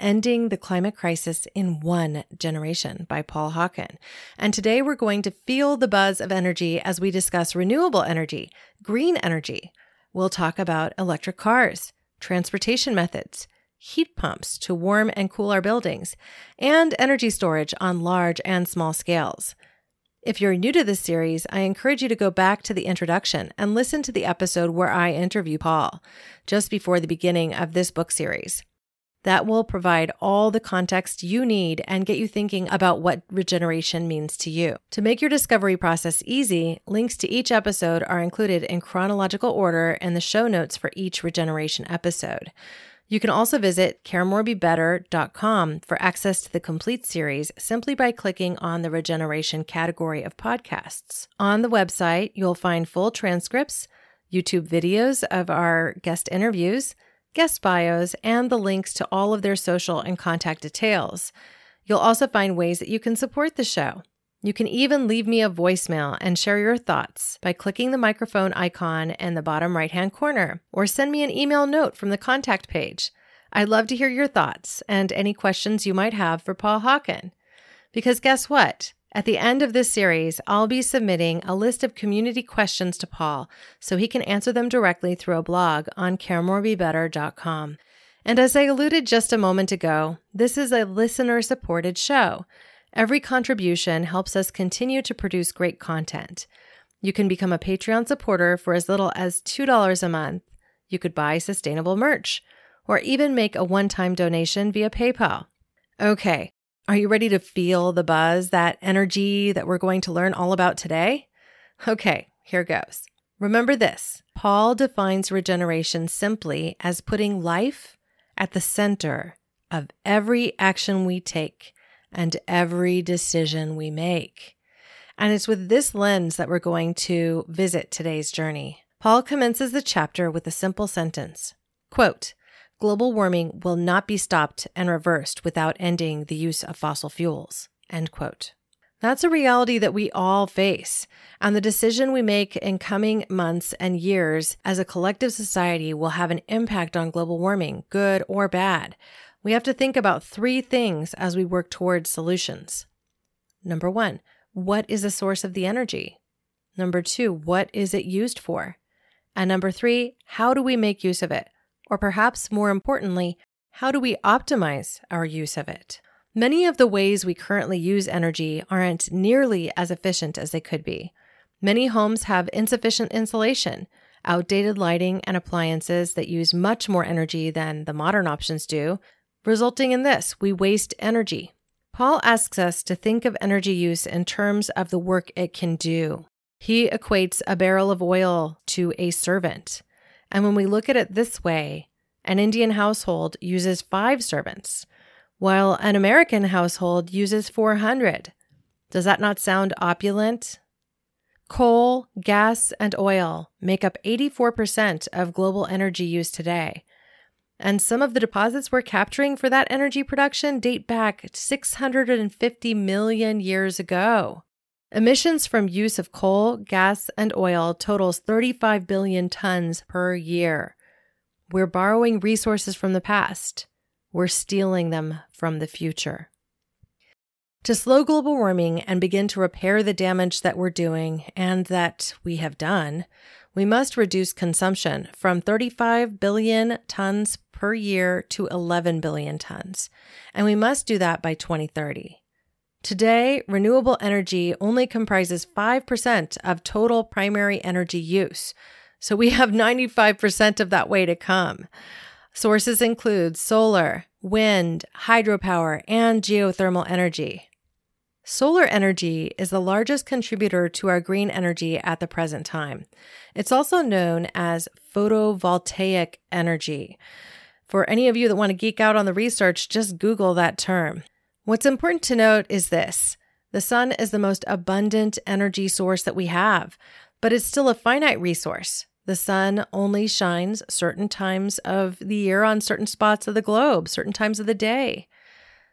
Ending the Climate Crisis in One Generation by Paul Hawken. And today we're going to feel the buzz of energy as we discuss renewable energy, green energy. We'll talk about electric cars, transportation methods, heat pumps to warm and cool our buildings, and energy storage on large and small scales. If you're new to this series, I encourage you to go back to the introduction and listen to the episode where I interview Paul, just before the beginning of this book series. That will provide all the context you need and get you thinking about what regeneration means to you. To make your discovery process easy, links to each episode are included in chronological order in the show notes for each regeneration episode. You can also visit caremorebebetter.com for access to the complete series simply by clicking on the regeneration category of podcasts. On the website, you'll find full transcripts, YouTube videos of our guest interviews, guest bios, and the links to all of their social and contact details. You'll also find ways that you can support the show. You can even leave me a voicemail and share your thoughts by clicking the microphone icon in the bottom right hand corner, or send me an email note from the contact page. I'd love to hear your thoughts and any questions you might have for Paul Hawken. Because guess what? At the end of this series, I'll be submitting a list of community questions to Paul so he can answer them directly through a blog on caremorebebetter.com. And as I alluded just a moment ago, this is a listener supported show. Every contribution helps us continue to produce great content. You can become a Patreon supporter for as little as $2 a month. You could buy sustainable merch or even make a one time donation via PayPal. Okay, are you ready to feel the buzz, that energy that we're going to learn all about today? Okay, here goes. Remember this Paul defines regeneration simply as putting life at the center of every action we take and every decision we make. And it's with this lens that we're going to visit today's journey. Paul commences the chapter with a simple sentence Quote, global warming will not be stopped and reversed without ending the use of fossil fuels. End quote. That's a reality that we all face, and the decision we make in coming months and years as a collective society will have an impact on global warming, good or bad. We have to think about three things as we work towards solutions. Number one, what is the source of the energy? Number two, what is it used for? And number three, how do we make use of it? Or perhaps more importantly, how do we optimize our use of it? Many of the ways we currently use energy aren't nearly as efficient as they could be. Many homes have insufficient insulation, outdated lighting, and appliances that use much more energy than the modern options do, resulting in this we waste energy. Paul asks us to think of energy use in terms of the work it can do. He equates a barrel of oil to a servant. And when we look at it this way, an Indian household uses five servants, while an American household uses 400. Does that not sound opulent? Coal, gas, and oil make up 84% of global energy use today. And some of the deposits we're capturing for that energy production date back 650 million years ago. Emissions from use of coal, gas, and oil totals 35 billion tons per year. We're borrowing resources from the past. We're stealing them from the future. To slow global warming and begin to repair the damage that we're doing and that we have done, we must reduce consumption from 35 billion tons per year to 11 billion tons. And we must do that by 2030. Today, renewable energy only comprises 5% of total primary energy use. So we have 95% of that way to come. Sources include solar, wind, hydropower, and geothermal energy. Solar energy is the largest contributor to our green energy at the present time. It's also known as photovoltaic energy. For any of you that want to geek out on the research, just Google that term. What's important to note is this the sun is the most abundant energy source that we have, but it's still a finite resource. The sun only shines certain times of the year on certain spots of the globe, certain times of the day.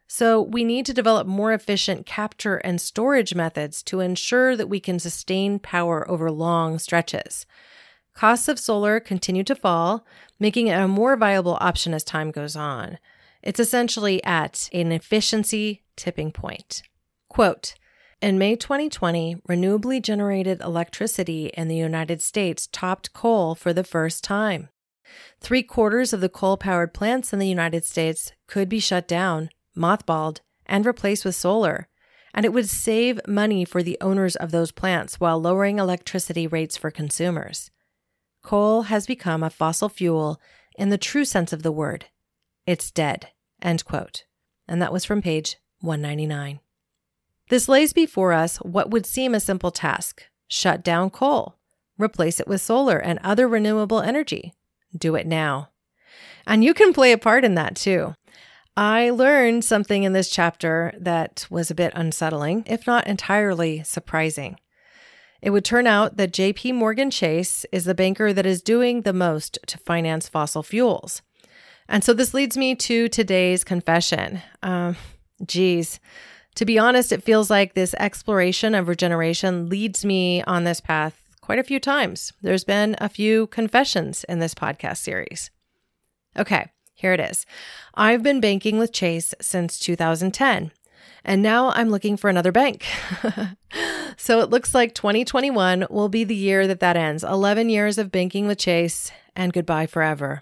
So, we need to develop more efficient capture and storage methods to ensure that we can sustain power over long stretches. Costs of solar continue to fall, making it a more viable option as time goes on. It's essentially at an efficiency tipping point. Quote In May 2020, renewably generated electricity in the United States topped coal for the first time. Three quarters of the coal powered plants in the United States could be shut down, mothballed, and replaced with solar. And it would save money for the owners of those plants while lowering electricity rates for consumers. Coal has become a fossil fuel in the true sense of the word. It's dead. End quote. And that was from page 199. This lays before us what would seem a simple task shut down coal, replace it with solar and other renewable energy. Do it now. And you can play a part in that too. I learned something in this chapter that was a bit unsettling, if not entirely surprising. It would turn out that JP Morgan Chase is the banker that is doing the most to finance fossil fuels. And so this leads me to today's confession. Um, geez, to be honest, it feels like this exploration of regeneration leads me on this path quite a few times. There's been a few confessions in this podcast series. Okay, here it is. I've been banking with Chase since 2010. And now I'm looking for another bank. so it looks like 2021 will be the year that that ends 11 years of banking with Chase and goodbye forever.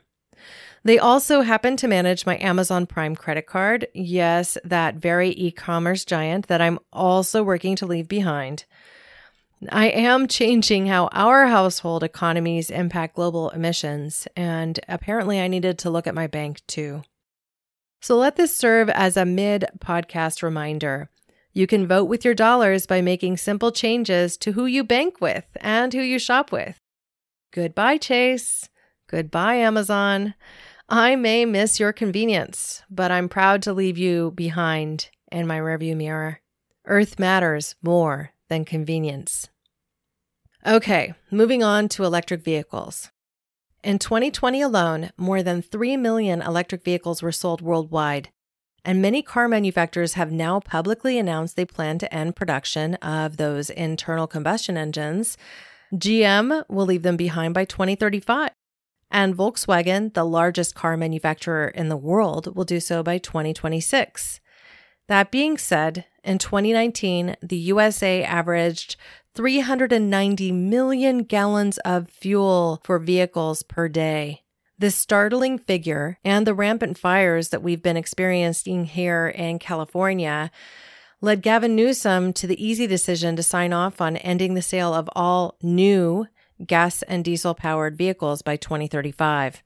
They also happen to manage my Amazon Prime credit card. Yes, that very e commerce giant that I'm also working to leave behind. I am changing how our household economies impact global emissions, and apparently I needed to look at my bank too. So let this serve as a mid podcast reminder. You can vote with your dollars by making simple changes to who you bank with and who you shop with. Goodbye, Chase. Goodbye, Amazon. I may miss your convenience, but I'm proud to leave you behind in my rearview mirror. Earth matters more than convenience. Okay, moving on to electric vehicles. In 2020 alone, more than 3 million electric vehicles were sold worldwide, and many car manufacturers have now publicly announced they plan to end production of those internal combustion engines. GM will leave them behind by 2035, and Volkswagen, the largest car manufacturer in the world, will do so by 2026. That being said, in 2019, the USA averaged 390 million gallons of fuel for vehicles per day. This startling figure and the rampant fires that we've been experiencing here in California led Gavin Newsom to the easy decision to sign off on ending the sale of all new gas and diesel powered vehicles by 2035.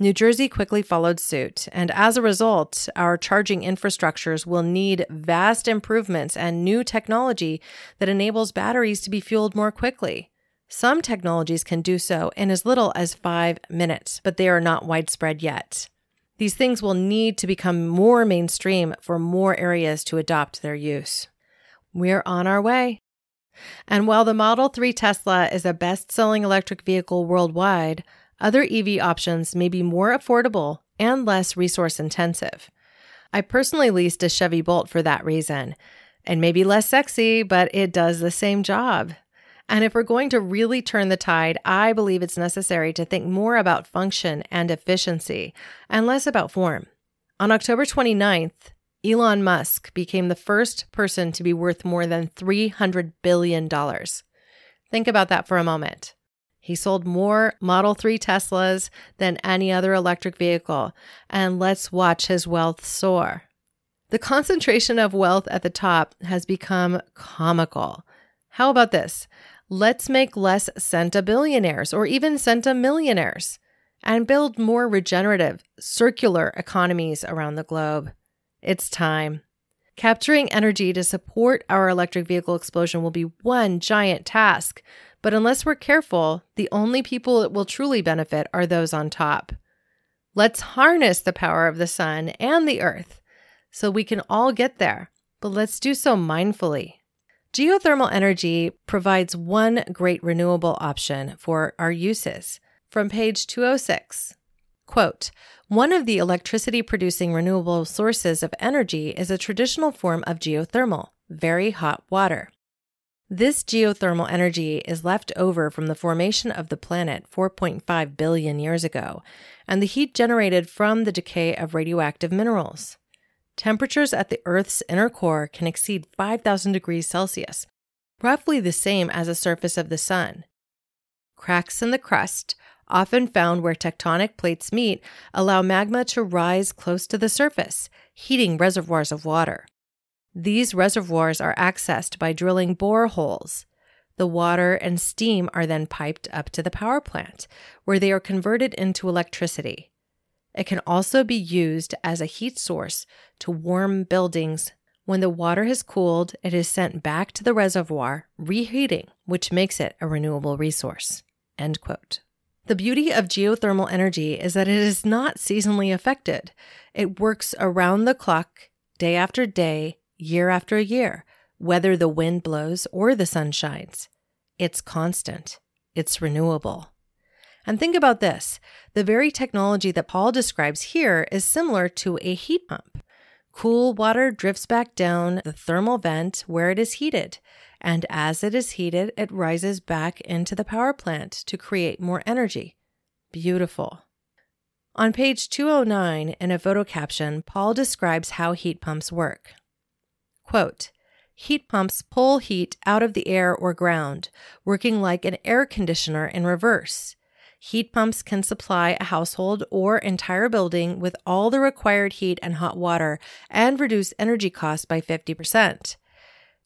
New Jersey quickly followed suit, and as a result, our charging infrastructures will need vast improvements and new technology that enables batteries to be fueled more quickly. Some technologies can do so in as little as five minutes, but they are not widespread yet. These things will need to become more mainstream for more areas to adopt their use. We're on our way. And while the Model 3 Tesla is a best selling electric vehicle worldwide, other EV options may be more affordable and less resource intensive. I personally leased a Chevy Bolt for that reason. And maybe less sexy, but it does the same job. And if we're going to really turn the tide, I believe it's necessary to think more about function and efficiency and less about form. On October 29th, Elon Musk became the first person to be worth more than $300 billion. Think about that for a moment. He sold more Model 3 Teslas than any other electric vehicle, and let's watch his wealth soar. The concentration of wealth at the top has become comical. How about this? Let's make less centa billionaires or even centa millionaires and build more regenerative, circular economies around the globe. It's time. Capturing energy to support our electric vehicle explosion will be one giant task, but unless we're careful, the only people it will truly benefit are those on top. Let's harness the power of the sun and the earth so we can all get there, but let's do so mindfully. Geothermal energy provides one great renewable option for our uses. From page 206, quote, one of the electricity producing renewable sources of energy is a traditional form of geothermal, very hot water. This geothermal energy is left over from the formation of the planet 4.5 billion years ago and the heat generated from the decay of radioactive minerals. Temperatures at the Earth's inner core can exceed 5,000 degrees Celsius, roughly the same as the surface of the Sun. Cracks in the crust, often found where tectonic plates meet, allow magma to rise close to the surface, heating reservoirs of water. These reservoirs are accessed by drilling boreholes. The water and steam are then piped up to the power plant, where they are converted into electricity. It can also be used as a heat source to warm buildings. When the water has cooled, it is sent back to the reservoir, reheating, which makes it a renewable resource. End quote. The beauty of geothermal energy is that it is not seasonally affected. It works around the clock, day after day, year after year, whether the wind blows or the sun shines. It's constant, it's renewable. And think about this the very technology that Paul describes here is similar to a heat pump. Cool water drifts back down the thermal vent where it is heated, and as it is heated, it rises back into the power plant to create more energy. Beautiful. On page 209, in a photo caption, Paul describes how heat pumps work. Quote, Heat pumps pull heat out of the air or ground, working like an air conditioner in reverse. Heat pumps can supply a household or entire building with all the required heat and hot water and reduce energy costs by 50%.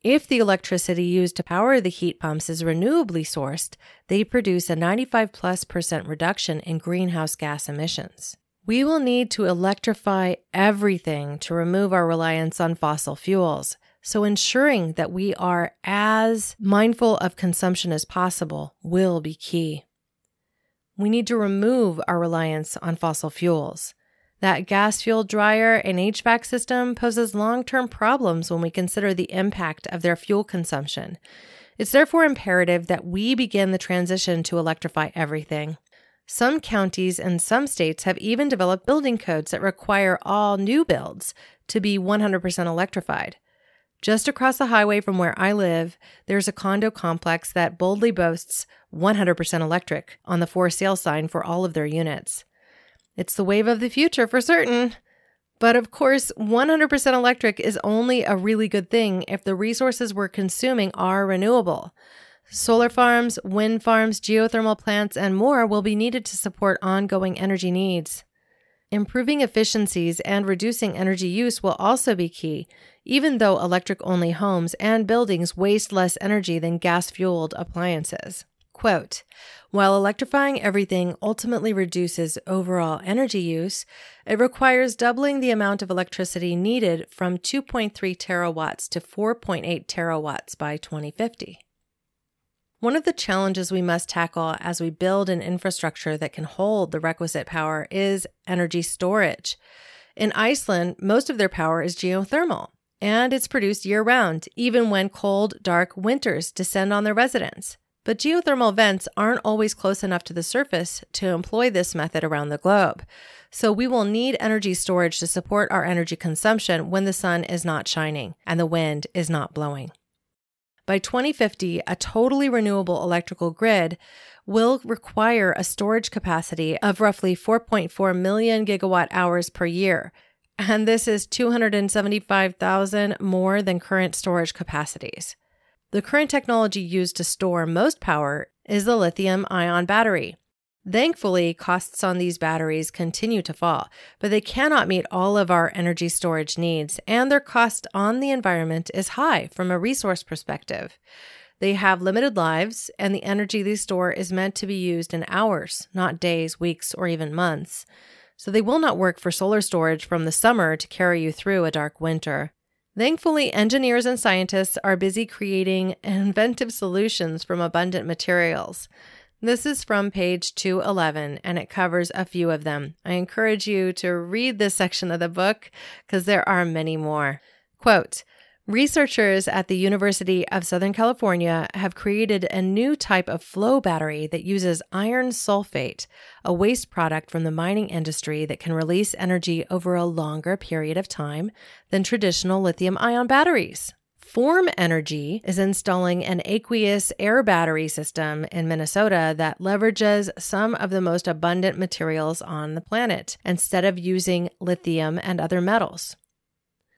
If the electricity used to power the heat pumps is renewably sourced, they produce a 95 plus percent reduction in greenhouse gas emissions. We will need to electrify everything to remove our reliance on fossil fuels. So, ensuring that we are as mindful of consumption as possible will be key we need to remove our reliance on fossil fuels. That gas fueled dryer and HVAC system poses long term problems when we consider the impact of their fuel consumption. It's therefore imperative that we begin the transition to electrify everything. Some counties and some states have even developed building codes that require all new builds to be 100% electrified. Just across the highway from where I live, there's a condo complex that boldly boasts 100% electric on the for sale sign for all of their units. It's the wave of the future for certain. But of course, 100% electric is only a really good thing if the resources we're consuming are renewable. Solar farms, wind farms, geothermal plants, and more will be needed to support ongoing energy needs. Improving efficiencies and reducing energy use will also be key, even though electric only homes and buildings waste less energy than gas fueled appliances. Quote While electrifying everything ultimately reduces overall energy use, it requires doubling the amount of electricity needed from 2.3 terawatts to 4.8 terawatts by 2050. One of the challenges we must tackle as we build an infrastructure that can hold the requisite power is energy storage. In Iceland, most of their power is geothermal, and it's produced year round, even when cold, dark winters descend on their residents. But geothermal vents aren't always close enough to the surface to employ this method around the globe. So we will need energy storage to support our energy consumption when the sun is not shining and the wind is not blowing. By 2050, a totally renewable electrical grid will require a storage capacity of roughly 4.4 million gigawatt hours per year. And this is 275,000 more than current storage capacities. The current technology used to store most power is the lithium ion battery. Thankfully, costs on these batteries continue to fall, but they cannot meet all of our energy storage needs, and their cost on the environment is high from a resource perspective. They have limited lives, and the energy they store is meant to be used in hours, not days, weeks, or even months. So they will not work for solar storage from the summer to carry you through a dark winter. Thankfully, engineers and scientists are busy creating inventive solutions from abundant materials. This is from page 211 and it covers a few of them. I encourage you to read this section of the book because there are many more. Quote, Researchers at the University of Southern California have created a new type of flow battery that uses iron sulfate, a waste product from the mining industry that can release energy over a longer period of time than traditional lithium ion batteries. Form Energy is installing an aqueous air battery system in Minnesota that leverages some of the most abundant materials on the planet instead of using lithium and other metals.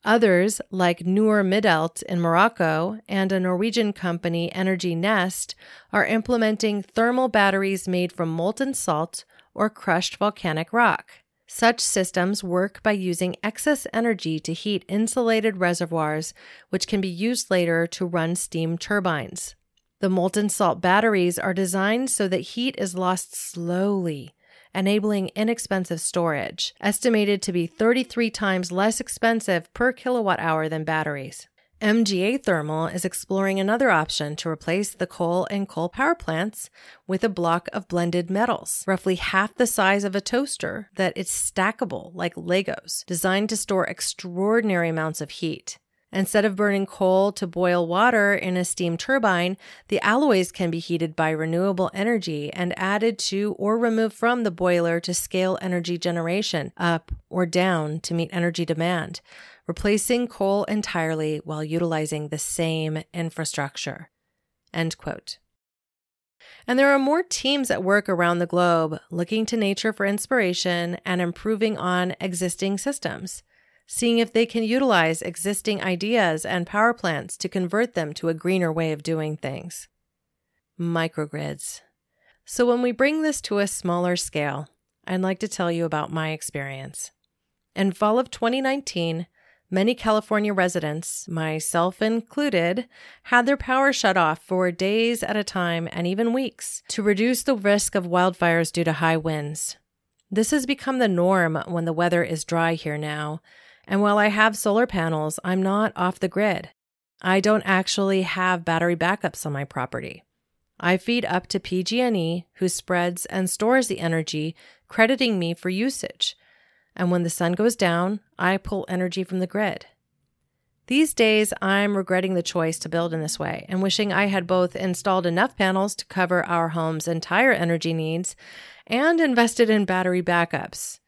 Others, like Noor Midelt in Morocco and a Norwegian company, Energy Nest, are implementing thermal batteries made from molten salt or crushed volcanic rock. Such systems work by using excess energy to heat insulated reservoirs, which can be used later to run steam turbines. The molten salt batteries are designed so that heat is lost slowly, enabling inexpensive storage, estimated to be 33 times less expensive per kilowatt hour than batteries. MGA Thermal is exploring another option to replace the coal and coal power plants with a block of blended metals, roughly half the size of a toaster, that is stackable like Legos, designed to store extraordinary amounts of heat. Instead of burning coal to boil water in a steam turbine, the alloys can be heated by renewable energy and added to or removed from the boiler to scale energy generation up or down to meet energy demand replacing coal entirely while utilizing the same infrastructure. End quote. And there are more teams at work around the globe looking to nature for inspiration and improving on existing systems, seeing if they can utilize existing ideas and power plants to convert them to a greener way of doing things. Microgrids. So, when we bring this to a smaller scale, I'd like to tell you about my experience. In fall of 2019, Many California residents, myself included, had their power shut off for days at a time and even weeks to reduce the risk of wildfires due to high winds. This has become the norm when the weather is dry here now, and while I have solar panels, I'm not off the grid. I don't actually have battery backups on my property. I feed up to PG&E, who spreads and stores the energy, crediting me for usage and when the sun goes down, I pull energy from the grid. These days, I'm regretting the choice to build in this way and wishing I had both installed enough panels to cover our home's entire energy needs and invested in battery backups.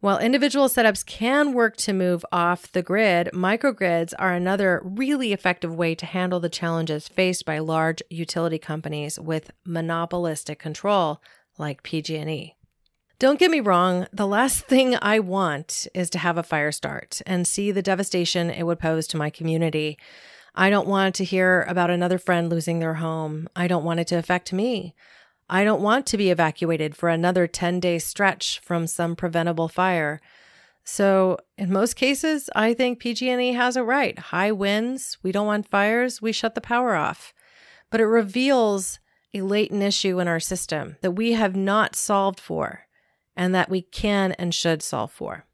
While individual setups can work to move off the grid, microgrids are another really effective way to handle the challenges faced by large utility companies with monopolistic control like PG&E. Don't get me wrong, the last thing I want is to have a fire start and see the devastation it would pose to my community. I don't want to hear about another friend losing their home. I don't want it to affect me. I don't want to be evacuated for another 10 day stretch from some preventable fire. So, in most cases, I think PG&E has it right. High winds, we don't want fires, we shut the power off. But it reveals a latent issue in our system that we have not solved for and that we can and should solve for.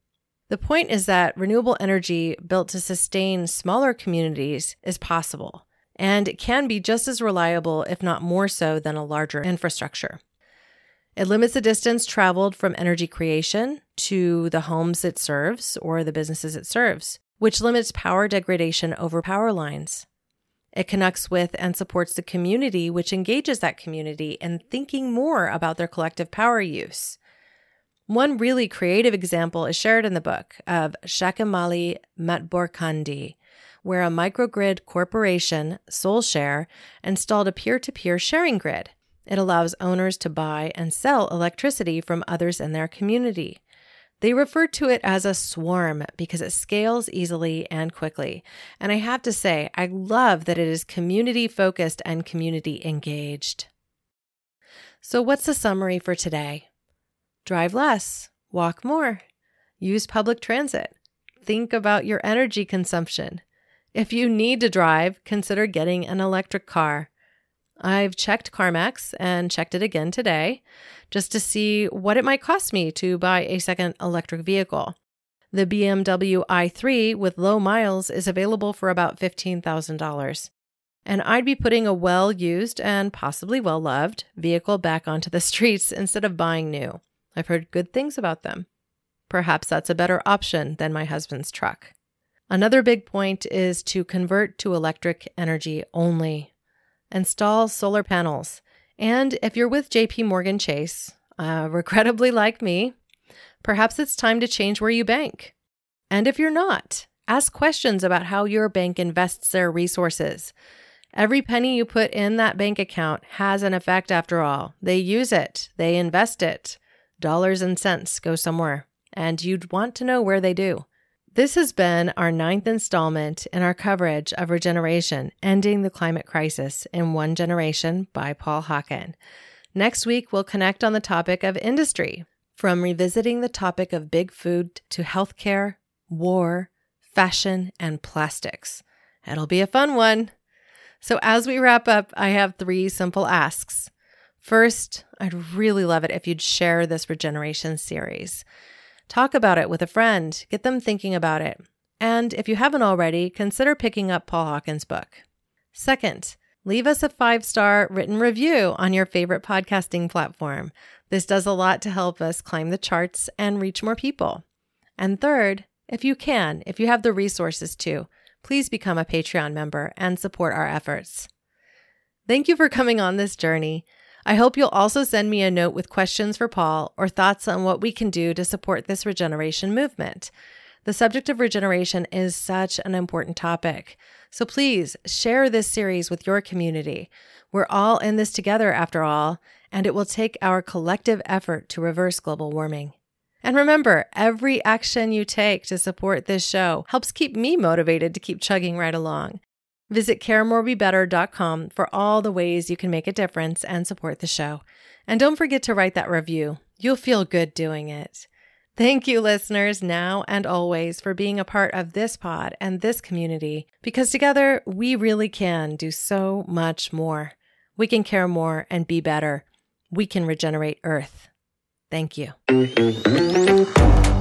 The point is that renewable energy built to sustain smaller communities is possible, and it can be just as reliable, if not more so, than a larger infrastructure. It limits the distance traveled from energy creation to the homes it serves or the businesses it serves, which limits power degradation over power lines. It connects with and supports the community, which engages that community in thinking more about their collective power use. One really creative example is shared in the book of Shakamali Matborkandi, where a microgrid corporation, SolShare, installed a peer to peer sharing grid. It allows owners to buy and sell electricity from others in their community. They refer to it as a swarm because it scales easily and quickly. And I have to say, I love that it is community focused and community engaged. So, what's the summary for today? Drive less, walk more, use public transit. Think about your energy consumption. If you need to drive, consider getting an electric car. I've checked CarMax and checked it again today just to see what it might cost me to buy a second electric vehicle. The BMW i3 with low miles is available for about $15,000. And I'd be putting a well used and possibly well loved vehicle back onto the streets instead of buying new. I've heard good things about them. Perhaps that's a better option than my husband's truck. Another big point is to convert to electric energy only. Install solar panels. And if you're with JP Morgan Chase, uh, regrettably like me, perhaps it's time to change where you bank. And if you're not, ask questions about how your bank invests their resources. Every penny you put in that bank account has an effect after all. They use it, they invest it. Dollars and cents go somewhere, and you'd want to know where they do. This has been our ninth installment in our coverage of Regeneration Ending the Climate Crisis in One Generation by Paul Hawken. Next week, we'll connect on the topic of industry, from revisiting the topic of big food to healthcare, war, fashion, and plastics. It'll be a fun one. So, as we wrap up, I have three simple asks. First, I'd really love it if you'd share this regeneration series. Talk about it with a friend, get them thinking about it. And if you haven't already, consider picking up Paul Hawken's book. Second, leave us a five star written review on your favorite podcasting platform. This does a lot to help us climb the charts and reach more people. And third, if you can, if you have the resources to, please become a Patreon member and support our efforts. Thank you for coming on this journey. I hope you'll also send me a note with questions for Paul or thoughts on what we can do to support this regeneration movement. The subject of regeneration is such an important topic. So please share this series with your community. We're all in this together, after all, and it will take our collective effort to reverse global warming. And remember, every action you take to support this show helps keep me motivated to keep chugging right along. Visit caremorebebetter.com for all the ways you can make a difference and support the show. And don't forget to write that review. You'll feel good doing it. Thank you, listeners, now and always, for being a part of this pod and this community, because together we really can do so much more. We can care more and be better. We can regenerate Earth. Thank you.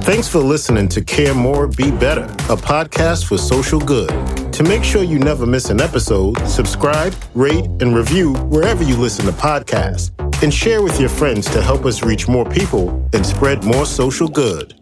Thanks for listening to Care More, Be Better, a podcast for social good. To make sure you never miss an episode, subscribe, rate, and review wherever you listen to podcasts. And share with your friends to help us reach more people and spread more social good.